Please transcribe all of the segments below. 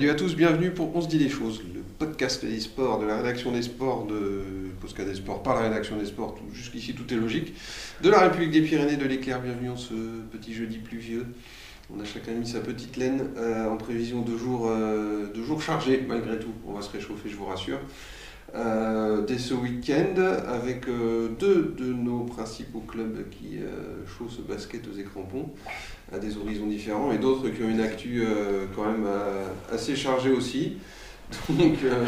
Salut à tous, bienvenue pour On se dit les choses, le podcast des sports, de la rédaction des sports, de Posca des sports, par la rédaction des sports, jusqu'ici tout est logique, de la République des Pyrénées, de l'éclair, bienvenue en ce petit jeudi pluvieux. On a chacun mis sa petite laine euh, en prévision de jours, euh, de jours chargés, malgré tout. On va se réchauffer, je vous rassure. Euh, dès ce week-end, avec deux de nos principaux clubs qui chaussent basket aux écrampons à des horizons différents et d'autres qui ont une actu euh, quand même euh, assez chargée aussi. Donc euh,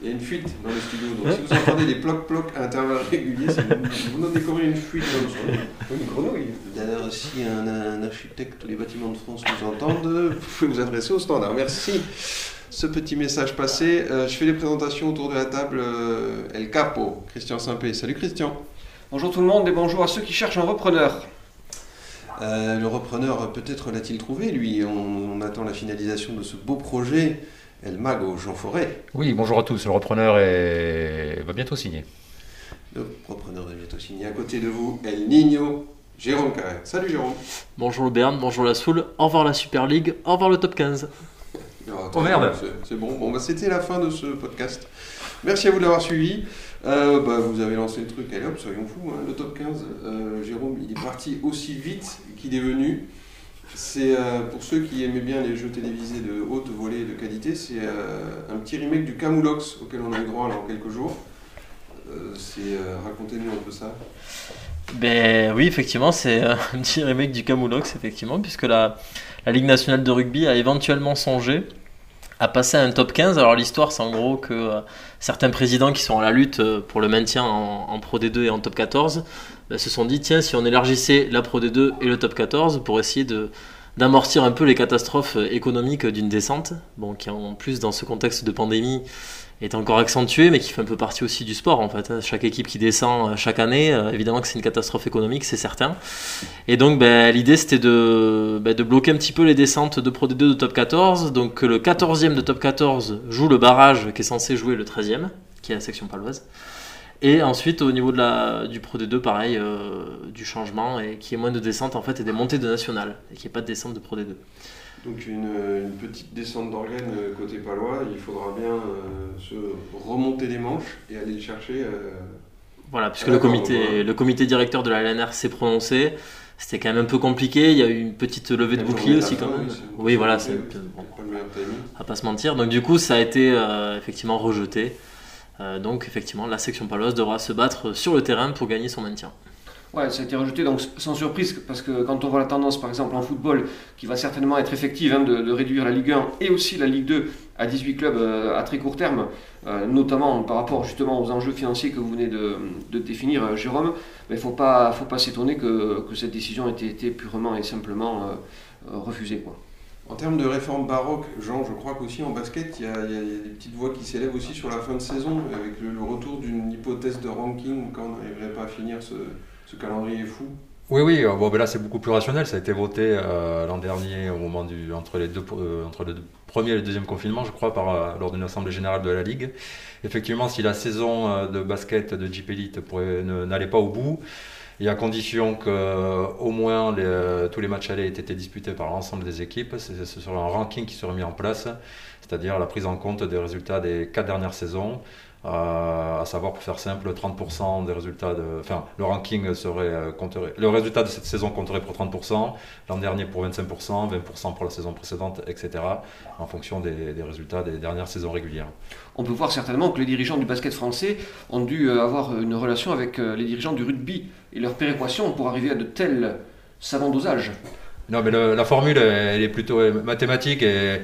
il y a une fuite dans le studio. Donc si vous entendez des plocs-plocs à intervalles réguliers, c'est vous, vous découvrez une fuite dans le studio. Une grenouille. D'ailleurs, si un, architecte ou les bâtiments de France nous entendent, vous pouvez vous adresser au standard. Merci. Ce petit message passé, je fais les présentations autour de la table. El Capo, Christian Simpé. Salut Christian. Bonjour tout le monde et bonjour à ceux qui cherchent un repreneur. Euh, le repreneur, peut-être l'a-t-il trouvé, lui. On, attend la finalisation de ce beau projet. El Mago, Jean Forêt. Oui, bonjour à tous. Le repreneur va bientôt signer. Le repreneur va bientôt signer. À côté de vous, El Nino, Jérôme Carré. Salut Jérôme. Bonjour le Berne, bonjour la Soul. Au revoir la Super League, au revoir le top 15. oh merde C'est bon, bon bah, c'était la fin de ce podcast. Merci à vous de l'avoir suivi. Euh, bah, vous avez lancé le truc, allez hop, soyons fous. Hein. Le top 15, euh, Jérôme, il est parti aussi vite qu'il est venu. C'est euh, pour ceux qui aimaient bien les jeux télévisés de haute volée de qualité, c'est un petit remake du Camoulox auquel on a eu droit dans quelques jours. c'est racontez-nous un peu ça. Ben oui, effectivement, c'est un petit remake du Camoulox, effectivement, puisque la Ligue nationale de rugby a éventuellement songé à passer à un top 15. Alors l'histoire, c'est en gros que euh, certains présidents qui sont à la lutte euh, pour le maintien en, Pro D2 et en top 14 bah, se sont dit, tiens, si on élargissait la Pro D2 et le top 14 pour essayer de d'amortir un peu les catastrophes euh, économiques d'une descente, bon, qui en plus dans ce contexte de pandémie est encore accentué, mais qui fait un peu partie aussi du sport en fait. Hein. Chaque équipe qui descend euh, chaque année, euh, évidemment que c'est une catastrophe économique, c'est certain. Et donc ben, l'idée c'était de, ben, de bloquer un petit peu les descentes de Pro D2 de top 14. Donc le 14e de top 14 joue le barrage qui est censé jouer le 13e, qui est la section paloise. Et ensuite au niveau de la, du Pro D2, pareil, euh, du changement, et qui est moins de descente en fait et des montées de national, et qui n'y pas de descente de Pro D2. Donc une, petite descente d'organes euh, côté palois, il faudra bien euh, se remonter les manches et aller chercher. Euh, voilà, puisque le comité, le comité directeur de la LNR s'est prononcé. C'était quand même un peu compliqué. Il y a eu une petite levée de bouclier aussi quand même. Oui, voilà, c'est bon, à pas se mentir. Donc du coup, ça a été effectivement rejeté. donc effectivement, la section paloise devra se battre sur le terrain pour gagner son maintien. Ouais, ça a été rejeté, donc sans surprise, parce que quand on voit la tendance, par exemple, en football, qui va certainement être effective, hein, de, réduire la Ligue 1 et aussi la Ligue 2 à 18 clubs euh, à très court terme, euh, notamment par rapport justement aux enjeux financiers que vous venez de, définir, euh, Jérôme, il ne faut pas, faut pas s'étonner que, que, cette décision ait été purement et simplement refusée. Quoi. En termes de réforme baroque, Jean, je crois qu'aussi en basket, il y, a, des petites voix qui s'élèvent aussi sur la fin de saison, avec le, le retour d'une hypothèse de ranking quand on n'arriverait pas à finir ce ce calendrier est fou. Oui, oui, euh, bon, ben là c'est beaucoup plus rationnel. Ça a été voté euh, l'an dernier au moment du, entre, euh, le premier et le deuxième confinement, je crois, par, lors d'une assemblée générale de la Ligue. Effectivement, si la saison de basket de Jeep Elite n'allait pas au bout, et à condition que au moins tous les matchs allés aient été disputés par l'ensemble des équipes, ce sera un ranking qui serait mis en place, c'est-à-dire la prise en compte des résultats des quatre dernières saisons, à savoir pour faire simple 30% des résultats de enfin le ranking serait euh, compterait, le résultat de cette saison compterait pour 30% l'an dernier pour 25% 20% pour la saison précédente etc en fonction des, des, résultats des dernières saisons régulières. On peut voir certainement que les dirigeants du basket français ont dû euh, avoir une relation avec les dirigeants du rugby et leur péréquation pour arriver à de tels savants dosages. Non mais la formule elle est plutôt mathématique et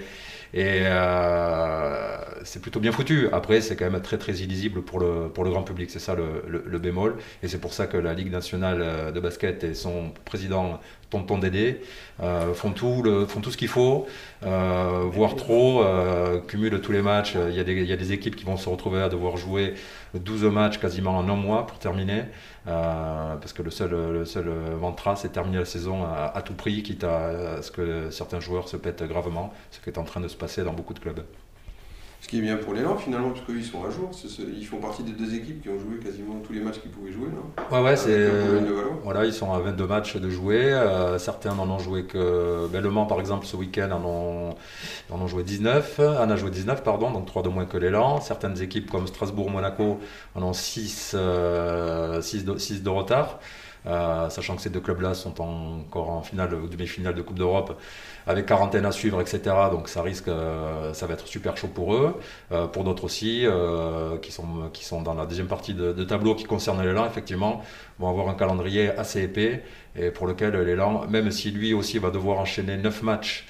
et euh, c'est plutôt bien foutu. Après, c'est quand même très très illisible pour le, pour le grand public. C'est ça le, le, bémol. Et c'est pour ça que la Ligue nationale de basket et son président Tonton Dédé euh, font, tout le, font tout ce qu'il faut, euh, voire trop, euh, cumulent tous les matchs. Il y, a des, il y, a des, équipes qui vont se retrouver à devoir jouer 12 matchs quasiment en un mois pour terminer. Euh, parce que le seul, le seul mantra, c'est terminer la saison à, tout prix, quitte à, ce que certains joueurs se pètent gravement, ce qui est en train de se passer dans beaucoup de clubs. Ce qui est bien pour l'élan finalement, parce qu'ils sont à jour. C'est ils font partie des deux équipes qui ont joué quasiment tous les matchs qu'ils pouvaient jouer. Non? Ouais, ouais, c'est. De Valois. Voilà, ils sont à 22 matchs de jouer. Euh, certains n'en ont joué que. Ben, Le Mans, par exemple, ce week-end, en ont, en ont joué 19. En a joué 19, pardon, donc 3 de moins que l'élan. Certaines équipes comme Strasbourg-Monaco en ont 6, 6, de, 6 de retard. Euh, sachant que ces deux clubs-là sont encore en finale ou demi-finale de Coupe d'Europe avec quarantaine à suivre, etc. Donc ça risque, euh, ça va être super chaud pour eux. Euh, pour d'autres aussi, qui, sont, dans la deuxième partie de, tableau qui concerne l'élan, effectivement, vont avoir un calendrier assez épais et pour lequel l'élan, même si lui aussi va devoir enchaîner 9 matchs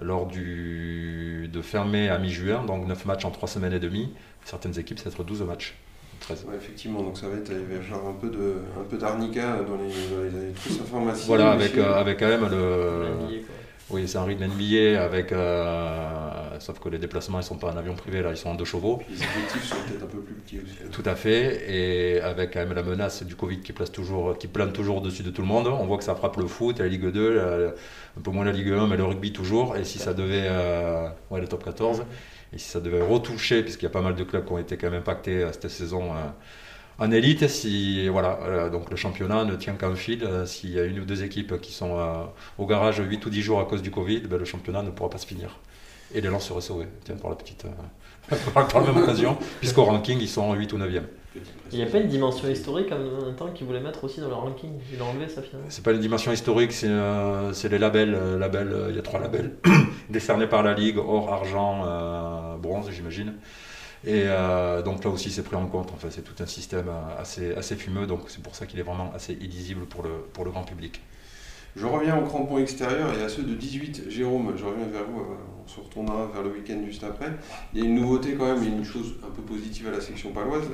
lors du, de fin mai à mi-juin, donc 9 matchs en 3 semaines et demie, certaines équipes, ça va être 12 matchs. 13. Ouais, effectivement, donc ça va être, avoir un peu de, un peu d'arnica dans les, dans les, dans les trousses informatiques. Voilà, avec, euh, avec quand même le. Oui, c'est un rythme NBA avec. euh, sauf que les déplacements, ils sont pas en avion privé, là, ils sont en deux chevaux. Les effectifs sont peut-être un peu plus petits aussi. Tout à fait, et avec quand même la menace du Covid qui, place toujours, qui plane toujours au-dessus de tout le monde. On voit que ça frappe le foot, la Ligue 2, la- un peu moins la Ligue 1, mais le rugby toujours. Et si ça devait. euh, ouais, le top 14. Et si ça devait retoucher, puisqu'il y a pas mal de clubs qui ont été quand même impactés euh, cette saison euh, en élite, si, voilà, euh, donc le championnat ne tient qu'un fil. S'il y a une ou deux équipes qui sont au garage 8 ou 10 jours à cause du Covid, ben, le championnat ne pourra pas se finir. Et l'élan serait sauvé, tiens, par la petite. par la même occasion, puisqu'au ranking, ils sont 8 ou 9e. Il n'y a pas une dimension historique en même temps qu'ils voulaient mettre aussi dans le ranking. Ils l'ont enlevé ça finalement. C'est pas une dimension historique, c'est euh, c'est les labels. euh, labels, euh, il y a trois labels décernés par la Ligue, or, argent, bronze, j'imagine. Et euh, donc là aussi, c'est pris en compte. Enfin, c'est tout un système euh, assez, assez fumeux, donc c'est pour ça qu'il est vraiment assez illisible pour le, pour le grand public. Je reviens aux crampons extérieurs et à ceux de 18. Jérôme, je reviens vers vous, euh, on se retournera vers le week-end juste après. Il y a une nouveauté quand même, une chose un peu positive à la section paloise.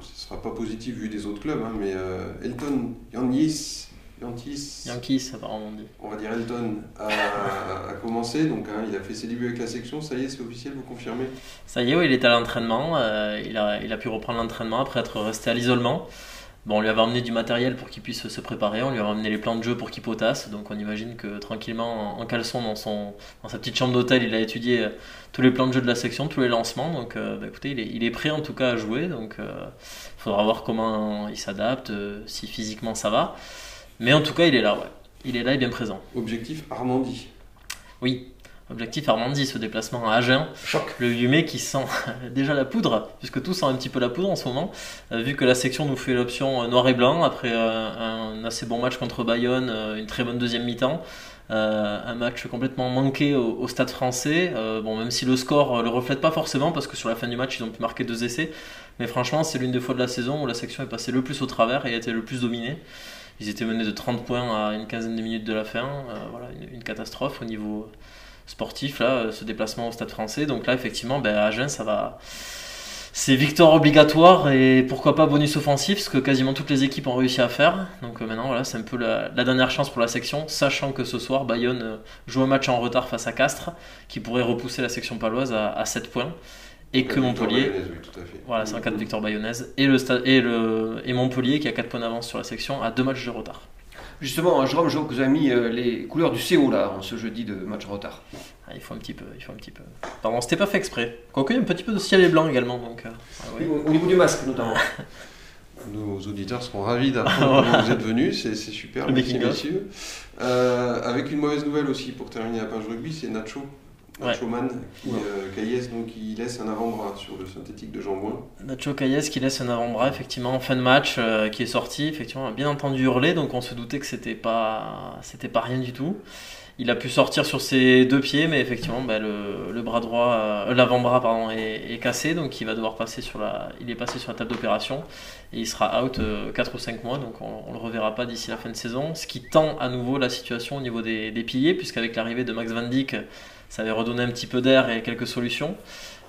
Ce ne sera pas positif vu des autres clubs, hein, mais Elton Yannis, Yantis, Yankees, apparemment on va dire Elton, a, a commencé. Donc hein, il a fait ses débuts avec la section, ça y est, c'est officiel, vous confirmez? Ça y est, oui, il est à l'entraînement. euh, il, a, il a pu reprendre l'entraînement après être resté à l'isolement. Bon, on lui avait emmené du matériel pour qu'il puisse se préparer, on lui a emmené les plans de jeu pour qu'il potasse. Donc on imagine que tranquillement, en, caleçon, dans, son, dans sa petite chambre d'hôtel, il a étudié euh, tous les plans de jeu de la section, tous les lancements. Donc euh, bah, écoutez, il est, il est prêt en tout cas à jouer. Donc il faudra voir comment il s'adapte, euh, si physiquement ça va. Mais en tout cas, il est là, ouais. Il est là et bien présent. Objectif Armandie. Oui, objectif Armandie, ce déplacement à Agen. Choc. Le 8 mai qui sent déjà la poudre, puisque tout sent un petit peu la poudre en ce moment. Euh, vu que la section nous fait l'option euh, noir et blanc après euh, un assez bon match contre Bayonne, une très bonne deuxième mi-temps. Euh, un match complètement manqué au, au stade français. Euh, bon, même si le score euh, le reflète pas forcément, parce que sur la fin du match, ils ont pu marquer deux essais. Mais franchement, c'est l'une des fois de la saison où la section est passée le plus au travers et a été le plus dominée. Ils étaient menés de 30 points à une quinzaine de minutes de la fin. Euh, voilà, une, catastrophe au niveau sportif, là, euh, ce déplacement au stade français. Donc là, effectivement, ben, à Agen, ça va. C'est victoire obligatoire et pourquoi pas bonus offensif, ce que quasiment toutes les équipes ont réussi à faire. Donc euh, maintenant, voilà, c'est un peu la, la dernière chance pour la section, sachant que ce soir, Bayonne joue un match en retard face à Castres, qui pourrait repousser la section paloise à, à 7 points. Et que Montpellier, Bayonnaise, oui, tout à fait. voilà, c'est un cas de bayonnaise, et, le, et, le, et Montpellier qui a 4 points d'avance sur la section à 2 matchs de retard. Justement, Jérôme, je vois que vous avez mis euh, les couleurs du CO là, en ce jeudi de match retard. Ah, il faut un petit peu, il faut un petit peu. Pardon, c'était pas fait exprès. Quoique, il y a un petit peu de ciel et blanc également, donc. euh, ah oui. Au, au niveau du masque notamment. Nos auditeurs seront ravis d'apprendre comment vous êtes venus, c'est super, Le merci messieurs. Euh, avec une mauvaise nouvelle aussi pour terminer la page rugby, c'est Nacho. Nacho Man, qui, Ouais. euh, Caillès, donc il laisse un avant-bras sur le synthétique de Jean-Bouin. Nacho Caillès qui laisse un avant-bras effectivement en fin de match euh, qui est sorti effectivement a bien entendu hurler donc on se doutait que c'était pas c'était pas rien du tout il a pu sortir sur ses deux pieds mais effectivement bah, le, le bras droit euh, l'avant-bras pardon est, est cassé donc il va devoir passer sur la il est passé sur la table d'opération et il sera out 4 ou 5 mois donc on, on le reverra pas d'ici la fin de saison ce qui tend à nouveau la situation au niveau des, des piliers puisqu'avec l'arrivée de Max Van Dijk ça avait redonné un petit peu d'air et quelques solutions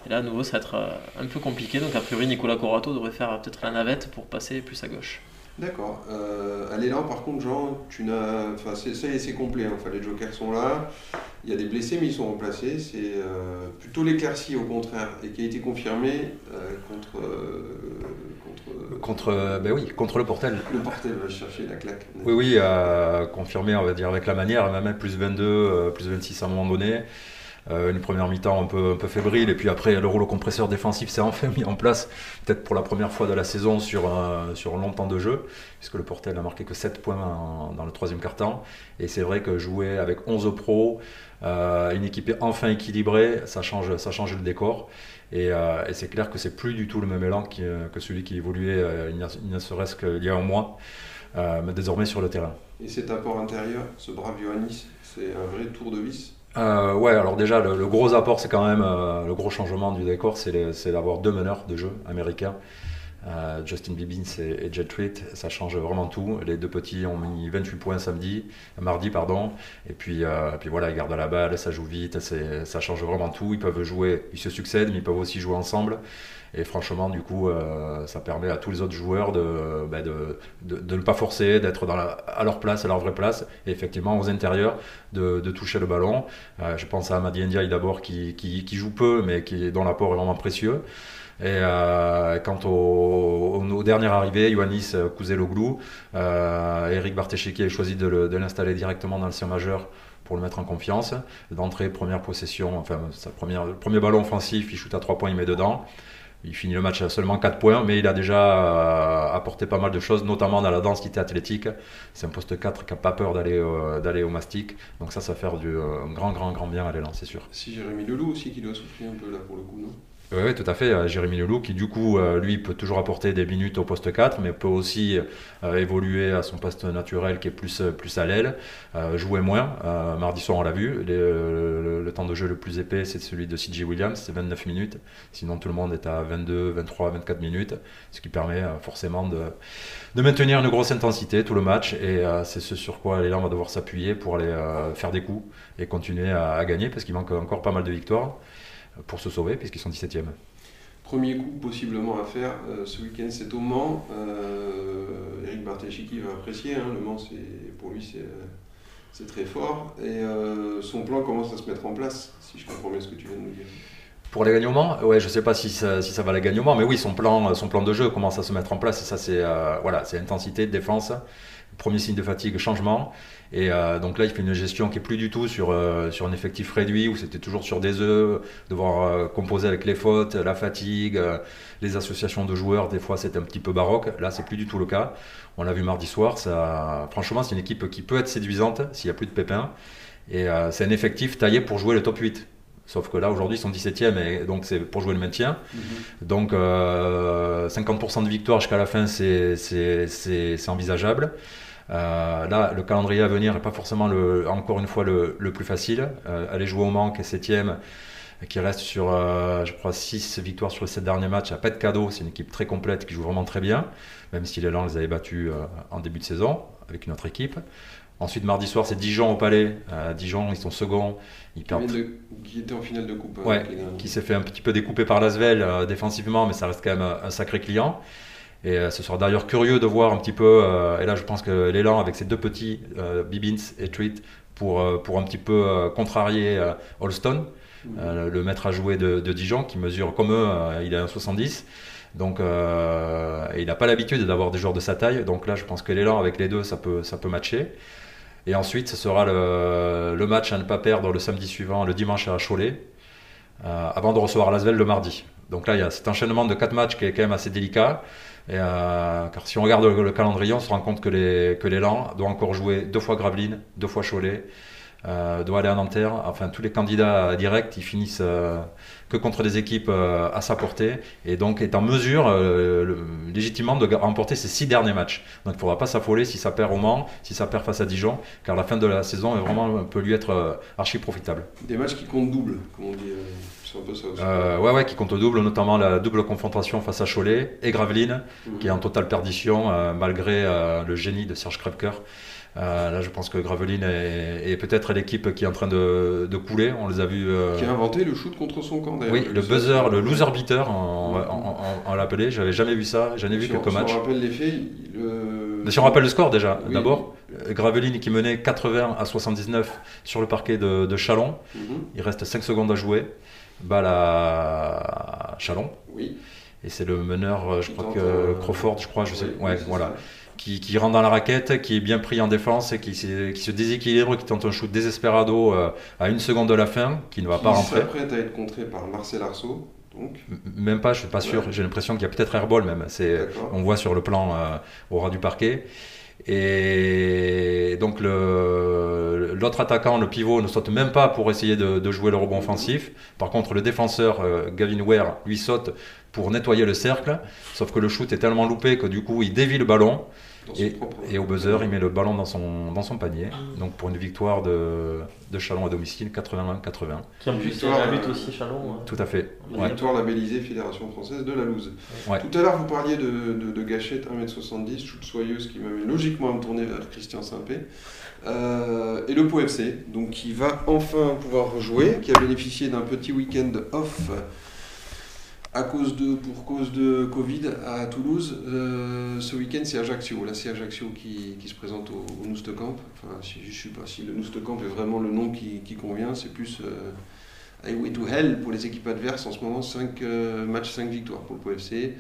et là, à nouveau, ça va être euh, un peu compliqué. Donc, a priori, Nicolas Corato devrait faire peut-être la navette pour passer plus à gauche. D'accord. Euh, à l'élan, par contre, Jean, tu n'as. Enfin, c'est complet. hein. Enfin, les jokers sont là. Il y a des blessés, mais ils sont remplacés. C'est euh, plutôt l'éclaircie, au contraire, et qui a été confirmé euh, contre. Euh, contre euh, ben oui, contre le Portel. le portel, va chercher la claque. Oui, oui, euh, confirmé, on va dire, avec la manière, même plus 22, euh, plus 26 à un moment donné. Euh, une première mi-temps un peu, un peu fébrile, et puis après, le rouleau compresseur défensif s'est enfin mis en place, peut-être pour la première fois de la saison sur, sur longtemps de jeu, puisque le Portel n'a marqué que 7 points dans le troisième quart-temps. Et c'est vrai que jouer avec 11 pros, une équipe enfin équilibrée, ça change, ça change le décor. Et, et c'est clair que c'est plus du tout le même élan que celui qui évoluait il ne serait-ce qu'il y a un mois. Euh, mais désormais sur le terrain. Et cet apport intérieur, ce brave Ioannis, c'est un vrai tour de vis? Euh, ouais, alors déjà, le, gros apport, c'est quand même euh, le gros changement du décor, c'est d'avoir deux meneurs de jeu américains, Justin Bibbins et, Jet Tweet. Ça change vraiment tout. Les deux petits ont mis 28 points samedi, mardi, pardon. Et puis, puis voilà, ils gardent la balle, ça joue vite, ça change vraiment tout. Ils peuvent jouer, ils se succèdent, mais ils peuvent aussi jouer ensemble. Et franchement, du coup, euh, ça permet à tous les autres joueurs de, bah, de, de, ne pas forcer, d'être à leur place, à leur vraie place, et effectivement aux intérieurs, de, toucher le ballon. Euh, je pense à Amadi Ndiaye d'abord qui, joue peu, mais qui, dont l'apport est vraiment précieux. Et euh, quant aux, aux, dernières arrivées, Ioannis Kouzeloglou, euh, Eric Barteshiki a choisi de l'installer directement dans le C majeur pour le mettre en confiance. D'entrée, première possession, enfin, sa première, le premier ballon offensif, il shoot à 3 points, il met dedans. Il finit le match à seulement 4 points, mais il a déjà euh, apporté pas mal de choses, notamment dans la densité athlétique. C'est un poste 4 qui n'a pas peur d'aller au mastic. Donc ça, ça va faire du euh, grand, grand, grand bien à l'élan, c'est sûr. Si Jérémy Leloup aussi qui doit souffrir un peu là pour le coup, non? Oui, tout à fait. Euh, Jérémy Leloup, qui du coup, euh, lui, peut toujours apporter des minutes au poste 4, mais peut aussi euh, évoluer à son poste naturel qui est plus, plus à l'aile, jouer moins. mardi soir, on l'a vu. le, temps de jeu le plus épais, c'est celui de CJ Williams, c'est 29 minutes. Sinon, tout le monde est à 22, 23, 24 minutes, ce qui permet forcément de, de, maintenir une grosse intensité tout le match. Et c'est ce sur quoi l'élan va devoir s'appuyer pour aller faire des coups et continuer à gagner, parce qu'il manque encore pas mal de victoires pour se sauver, puisqu'ils sont 17e. Premier coup possiblement à faire euh, ce week-end, c'est au Mans. Euh, Eric Barteshiki va apprécier. Hein. Le Mans, pour lui, c'est très fort. Et euh, son plan commence à se mettre en place, si je comprends bien ce que tu viens de nous dire. Pour les gagnements, ouais, je ne sais pas si ça, si ça va les gagnements, mais oui, son plan, son plan de jeu commence à se mettre en place. Et ça, c'est voilà, intensité, défense. Premier signe de fatigue, changement. Et euh, donc là, il fait une gestion qui est plus du tout sur, euh, sur un effectif réduit, où c'était toujours sur des œufs, devoir euh, composer avec les fautes, la fatigue, les associations de joueurs, des fois c'est un petit peu baroque. Là, c'est plus du tout le cas. On l'a vu mardi soir. Ça, franchement, c'est une équipe qui peut être séduisante s'il n'y a plus de pépins. Et c'est un effectif taillé pour jouer le top 8. Sauf que là, aujourd'hui, ils sont 17e et donc c'est pour jouer le maintien. Mm-hmm. Donc 50% de victoire jusqu'à la fin, c'est envisageable. Euh, là, le calendrier à venir n'est pas forcément, le, encore une fois, le, le plus facile. Euh, aller jouer au Mans, qui est septième, qui reste sur, euh, je crois, 6 victoires sur les 7 derniers matchs, à pas de cadeau. C'est une équipe très complète qui joue vraiment très bien, même si les Lands les avaient battus en début de saison avec une autre équipe. Ensuite, mardi soir, c'est Dijon au Palais. Dijon, ils sont seconds. Ils perdent... qui était en finale de coupe. Ouais, qui s'est fait un petit peu découper par Lasvel défensivement, mais ça reste quand même un sacré client. Et euh, ce sera d'ailleurs curieux de voir un petit peu, euh, et là je pense que l'élan avec ces deux petits, euh, Bibins et Treat, pour, pour un petit peu contrarier Holston, le maître à jouer de, Dijon, qui mesure comme eux, il est 1,70. Donc il n'a pas l'habitude d'avoir des joueurs de sa taille. Donc là je pense que l'élan avec les deux, ça peut, ça peut matcher. Et ensuite ce sera le, le match à ne pas perdre le samedi suivant, le dimanche à Cholet, avant de recevoir Lasvel le mardi. Donc là il y a cet enchaînement de quatre matchs qui est quand même assez délicat. Euh, car si on regarde le, calendrier, on se rend compte que l'élan que doit encore jouer deux fois Gravelines, deux fois Cholet, euh, doit aller à Nanterre. Enfin, tous les candidats directs, ils finissent euh, que contre des équipes euh, à sa portée et donc est en mesure légitimement de remporter ses six derniers matchs. Donc il ne faudra pas s'affoler si ça perd au Mans, si ça perd face à Dijon, car la fin de la saison est vraiment, peut lui être archi profitable. Des matchs qui comptent double, comme on dit. Un peu ça aussi. ouais, ouais, qui comptent double, notamment la double confrontation face à Cholet et Gravelines, mhm. qui est en totale perdition malgré le génie de Serge Krepker. Euh, là, je pense que Graveline est, peut-être l'équipe qui est en train de, couler. On les a vus. Euh, qui a inventé le shoot contre son camp, d'ailleurs. Oui, le, buzzer, le loser beater, on, l'appelait. J'avais jamais vu ça. J'en ai vu quelques matchs. Si on rappelle les faits. Si on rappelle le score déjà, d'abord. Graveline qui menait 80 à 79 sur le parquet de, Chalon. Mhm. Il reste 5 secondes à jouer. Balle à Chalon. Oui. Et c'est le meneur, je crois que Crawford, je crois, je sais. Ouais, voilà. Qui, qui, rentre dans la raquette, qui est bien pris en défense, et qui, qui se déséquilibre, qui tente un shoot désespérado à une seconde de la fin, qui ne va pas rentrer. Qui prêt à être contré par Marcel Arceau. Donc. Même pas, je suis pas sûr. J'ai l'impression qu'il y a peut-être airball même. C'est, on voit sur le plan au ras du parquet. Et donc l'autre attaquant, le pivot, ne saute même pas pour essayer de, jouer le rebond offensif. Par contre, le défenseur, euh, Gavin Ware, lui saute pour nettoyer le cercle. Sauf que le shoot est tellement loupé que du coup, il dévie le ballon. Et, au buzzer, il met le ballon dans son, dans son panier. Donc pour une victoire de, de Chalon à domicile, 81-80. Qui en plus un but aussi, Chalon. Hein. Tout à fait. Une victoire labellisée Fédération Française de la Louse. Tout à l'heure, vous parliez de, de, Gachette, 1m70, shoot soyeuse qui m'amène logiquement à me tourner vers Christian Saint-Pé. Euh, et le Pau FC, donc qui va enfin pouvoir jouer, qui a bénéficié d'un petit week-end off à cause de, pour cause de Covid à Toulouse. Euh, ce week-end, c'est Ajaccio. Là, c'est Ajaccio qui, qui, se présente au, au Noustecamp. Enfin, je ne sais pas si le Noustecamp est vraiment le nom qui, qui convient. C'est plus euh, Highway to Hell pour les équipes adverses. En ce moment, 5 euh, matchs, 5 victoires pour le PFC.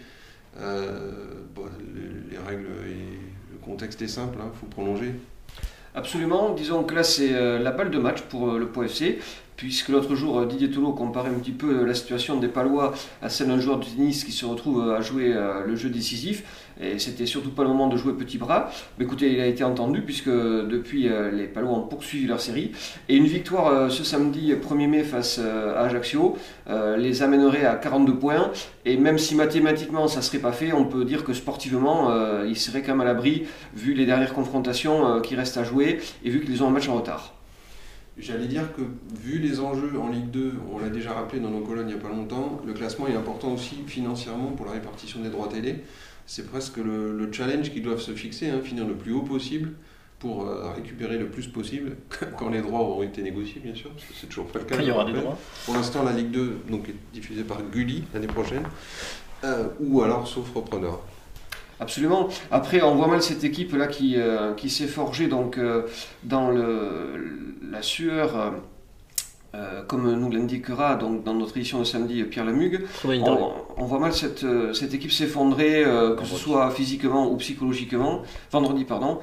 Euh, bon, les, règles et le contexte est simple. Il hein, faut prolonger. Absolument, disons que là c'est la balle de match pour le POFC puisque l'autre jour, euh, Didier Tolo comparait un petit peu euh, la situation des Palois à celle d'un joueur de tennis qui se retrouve euh, à jouer le jeu décisif. Et c'était surtout pas le moment de jouer petit bras. Mais écoutez, il a été entendu puisque depuis, les Palois ont poursuivi leur série. Et une victoire ce samedi 1er mai face à Ajaccio les amènerait à 42 points. Et même si mathématiquement ça serait pas fait, on peut dire que sportivement, ils seraient quand même à l'abri vu les dernières confrontations qui restent à jouer et vu qu'ils ont un match en retard. J'allais dire que vu les enjeux en Ligue 2, on l'a déjà rappelé dans nos colonnes il n'y a pas longtemps, le classement est important aussi financièrement pour la répartition des droits télé. C'est presque le, challenge qu'ils doivent se fixer, hein, finir le plus haut possible pour euh, récupérer le plus possible quand les droits auront été négociés, bien sûr, parce que c'est toujours pas le cas. il y aura des droits. Pour l'instant, la Ligue 2 donc, est diffusée par Gulli l'année prochaine, euh, ou alors sauf repreneur. Absolument. Après, on voit mal cette équipe-là qui, euh, qui s'est forgée donc, euh, dans le, la sueur, euh, comme nous l'indiquera donc, dans notre édition de samedi Pierre Lamugue. On, on, voit mal cette, cette équipe s'effondrer, que ce soit physiquement ou psychologiquement. Vendredi, pardon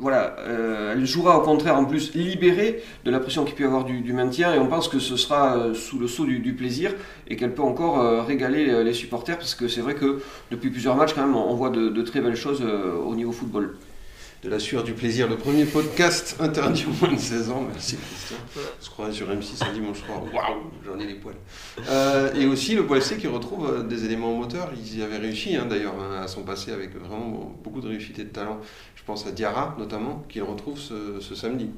voilà, euh, elle jouera au contraire en plus libérée de la pression qu'il peut y avoir du, maintien et on pense que ce sera euh, sous le sceau du, plaisir et qu'elle peut encore euh, régaler les supporters parce que c'est vrai que depuis plusieurs matchs quand même on voit de, de très belles choses au niveau football de la sueur du plaisir, le premier podcast interdit au moins de 16 ans. Merci Christian. Je crois sur M6 un dimanche soir. Waouh, j'en ai les poils. Euh, et aussi le POFC qui retrouve euh, des éléments moteurs. Ils y avaient réussi hein, d'ailleurs hein, à son passé avec vraiment beaucoup de réussite et de talent. Je pense à Diarra notamment, qu'il retrouve ce, samedi.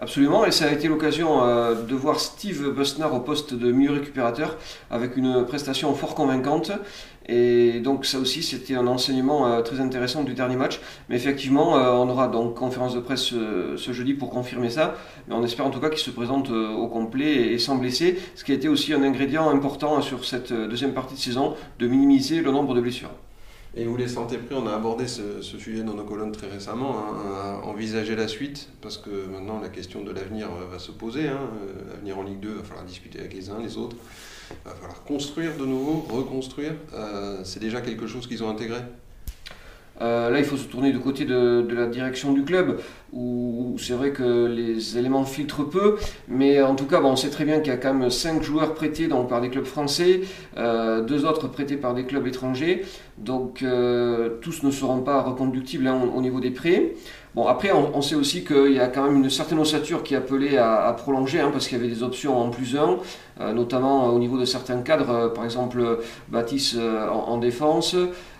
Absolument, et ça a été l'occasion euh, de voir Steve Busnard au poste de milieu récupérateur avec une prestation fort convaincante. Et donc ça aussi c'était un enseignement euh, très intéressant du dernier match. Mais effectivement, euh, on aura donc conférence de presse ce, jeudi pour confirmer ça. Mais on espère en tout cas qu'il se présente au complet et, sans blesser, ce qui a été aussi un ingrédient important sur cette deuxième partie de saison, de minimiser le nombre de blessures. Et vous les sentez pris, on a abordé ce, sujet dans nos colonnes très récemment, hein, envisager la suite, parce que maintenant la question de l'avenir va se poser. Hein, l'avenir en Ligue 2, il va falloir discuter avec les uns, les autres. Il va falloir construire de nouveau, reconstruire. Euh, c'est déjà quelque chose qu'ils ont intégré euh, là, il faut se tourner du côté de, la direction du club, où c'est vrai que les éléments filtrent peu, mais en tout cas, on sait très bien qu'il y a quand même 5 joueurs prêtés par des clubs français, euh, deux autres prêtés par des clubs étrangers, donc tous ne seront pas reconductibles hein, au, niveau des prêts. Bon, après, on, sait aussi qu'il y a quand même une certaine ossature qui appelait à, à prolonger, hein, parce qu'il y avait des options en plus un, euh, notamment au niveau de certains cadres, euh, par exemple Baptiste euh, en, défense,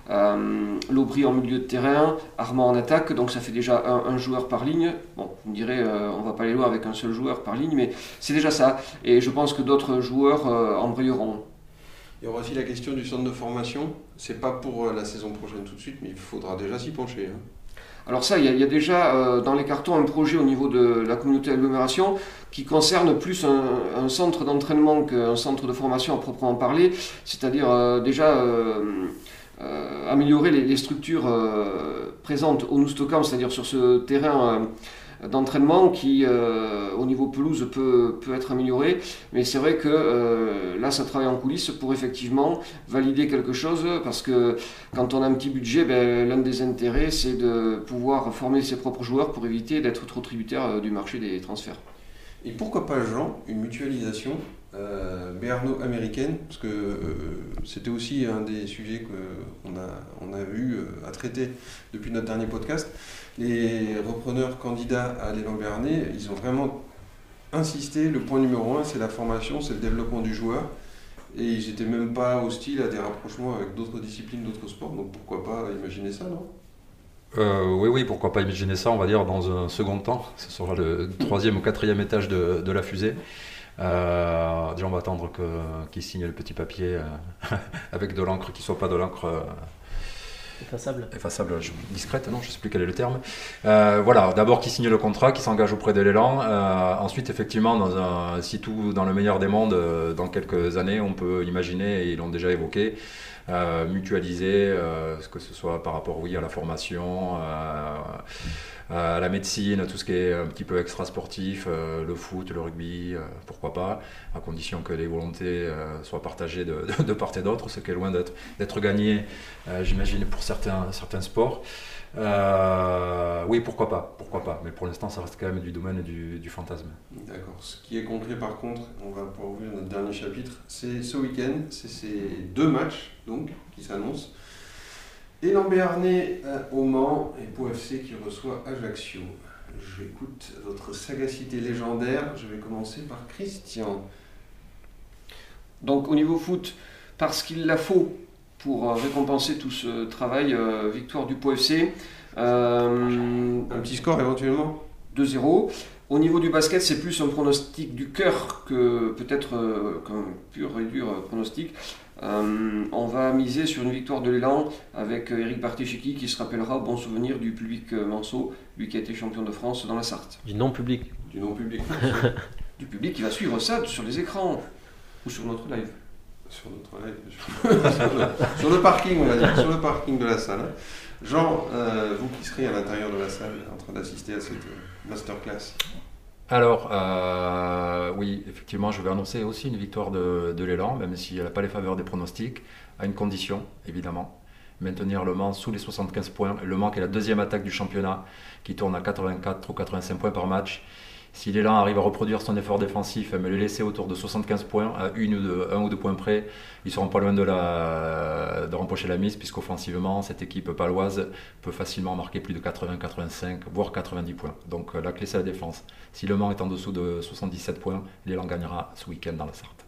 Lobry en milieu de terrain, Armand en attaque, donc ça fait déjà un, joueur par ligne. Bon, vous me direz, on va pas aller loin avec un seul joueur par ligne, mais c'est déjà ça. Et je pense que d'autres joueurs embrayeront. Il y aura aussi la question du centre de formation. C'est pas pour la saison prochaine tout de suite, mais il faudra déjà s'y pencher. Hein. Alors ça, il y, a, déjà euh, dans les cartons un projet au niveau de la communauté d'agglomération qui concerne plus un, centre d'entraînement qu'un centre de formation à proprement parler, c'est-à-dire euh, déjà euh, améliorer les, structures présentes au Noustocam, c'est-à-dire sur ce terrain d'entraînement qui, au niveau pelouse, peut, peut être amélioré. Mais c'est vrai que là, ça travaille en coulisses pour effectivement valider quelque chose, parce que quand on a un petit budget, ben, l'un des intérêts, c'est de pouvoir former ses propres joueurs pour éviter d'être trop tributaire du marché des transferts. Et pourquoi pas, Jean, une mutualisation euh, américaine Parce que euh, c'était aussi un des sujets qu'on a, on a eu euh, à traiter depuis notre dernier podcast. Les repreneurs candidats à l'élan Béarnais, ils ont vraiment insisté. Le point numéro un, c'est la formation, c'est le développement du joueur. Et ils n'étaient même pas hostiles à des rapprochements avec d'autres disciplines, d'autres sports. Donc pourquoi pas imaginer ça, non? Euh, oui, oui, pourquoi pas imaginer ça, on va dire, dans un second temps. Ce sera le troisième ou quatrième étage de, la fusée. Euh, déjà, on va attendre qu'il signe le petit papier euh, avec de l'encre qui ne soit pas de l'encre. Effaçable. Effaçable, discrète, non, je ne sais plus quel est le terme. voilà, d'abord qu'il signe le contrat, qu'il s'engage auprès de l'élan. ensuite, effectivement, dans un, si tout dans le meilleur des mondes, dans quelques années, on peut imaginer, et ils l'ont déjà évoqué, euh, mutualiser, euh, que ce soit par rapport oui, à la formation, euh, à la médecine, tout ce qui est un petit peu extra sportif, le foot, le rugby, pourquoi pas, à condition que les volontés soient partagées de, part et d'autre, ce qui est loin d'être gagné, j'imagine, pour certains, sports. Euh, oui, pourquoi pas, pourquoi pas. Mais pour l'instant, ça reste quand même du domaine du, du fantasme. D'accord. Ce qui est concret, par contre, on va pouvoir ouvrir notre dernier chapitre. C'est ce week-end, c'est ces deux matchs donc qui s'annoncent. Élan Béarnais euh, au Mans et Pau FC qui reçoit Ajaccio. J'écoute votre sagacité légendaire. Je vais commencer par Christian. Donc au niveau foot, parce qu'il la faut pour euh, récompenser tout ce travail. Euh, victoire du Pau FC. Euh, un petit score éventuellement 2-0. Au niveau du basket, c'est plus un pronostic du cœur que peut-être qu'un pur et dur pronostic. On va miser sur une victoire de l'élan avec Eric Bartichiki qui se rappellera bon souvenir du public Manceau, lui qui a été champion de France dans la Sarthe. Du non-public. Du non-public. du public qui va suivre ça sur les écrans ou sur notre live sur notre sur, le, parking, on va dire, sur le parking de la salle. Jean, euh, vous qui serez à l'intérieur de la salle en train d'assister à cette euh, masterclass. Alors, euh, oui, effectivement, je vais annoncer aussi une victoire de, de l'élan, même si elle n'a pas les faveurs des pronostics, à une condition, évidemment maintenir Le Mans sous les 75 points. Le Mans qui est la deuxième attaque du championnat, qui tourne à 84 ou 85 points par match. Si l'élan arrive à reproduire son effort défensif, me le laisser autour de 75 points, à une ou deux, un ou deux points près, ils seront pas loin de, la, rempocher la mise, puisqu'offensivement, cette équipe paloise peut facilement marquer plus de 80, 85, voire 90 points. Donc euh, la clé, c'est la défense. Si Le Mans est en dessous de 77 points, l'élan gagnera ce week-end dans la Sarthe.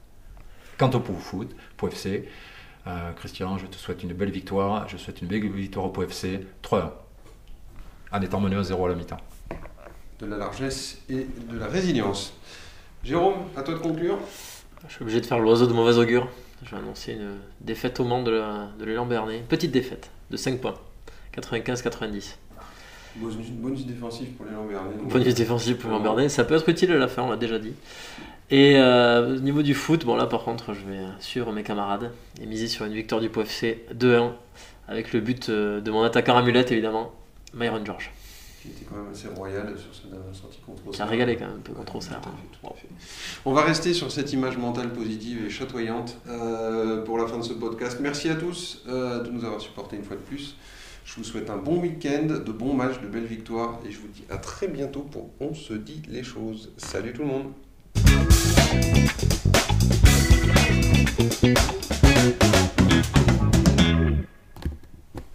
Quant au Pau Foot, Pau FC, euh, Christian, je te souhaite une belle victoire. Je souhaite une belle victoire au Pau FC, 3-1, en étant mené à 0 à la mi-temps de la largesse et de la résilience. Jérôme, à toi de conclure. Je suis obligé de faire l'oiseau de mauvaise augure. Je vais annoncer une défaite au Mans de l'élan Bernet. Petite défaite de 5 points. 95-90. Bonus, défensif pour l'élan Bernet. Bonus défensif pour l'élan Bernet. Ça peut être utile à la fin, on l'a déjà dit. Et euh, au niveau du foot, bon là par contre, je vais suivre mes camarades et miser sur une victoire du POFC 2-1 avec le but euh, de mon attaquant amulette évidemment, Myron George qui était quand même assez royal sur sa dernière sortie contre Qui a régalé quand même un peu contre ça. On va rester sur cette image mentale positive et chatoyante euh, pour la fin de ce podcast. Merci à tous euh, de nous avoir supportés une fois de plus. Je vous souhaite un bon week-end, de bons matchs, de belles victoires et je vous dis à très bientôt pour On se dit les choses. Salut tout le monde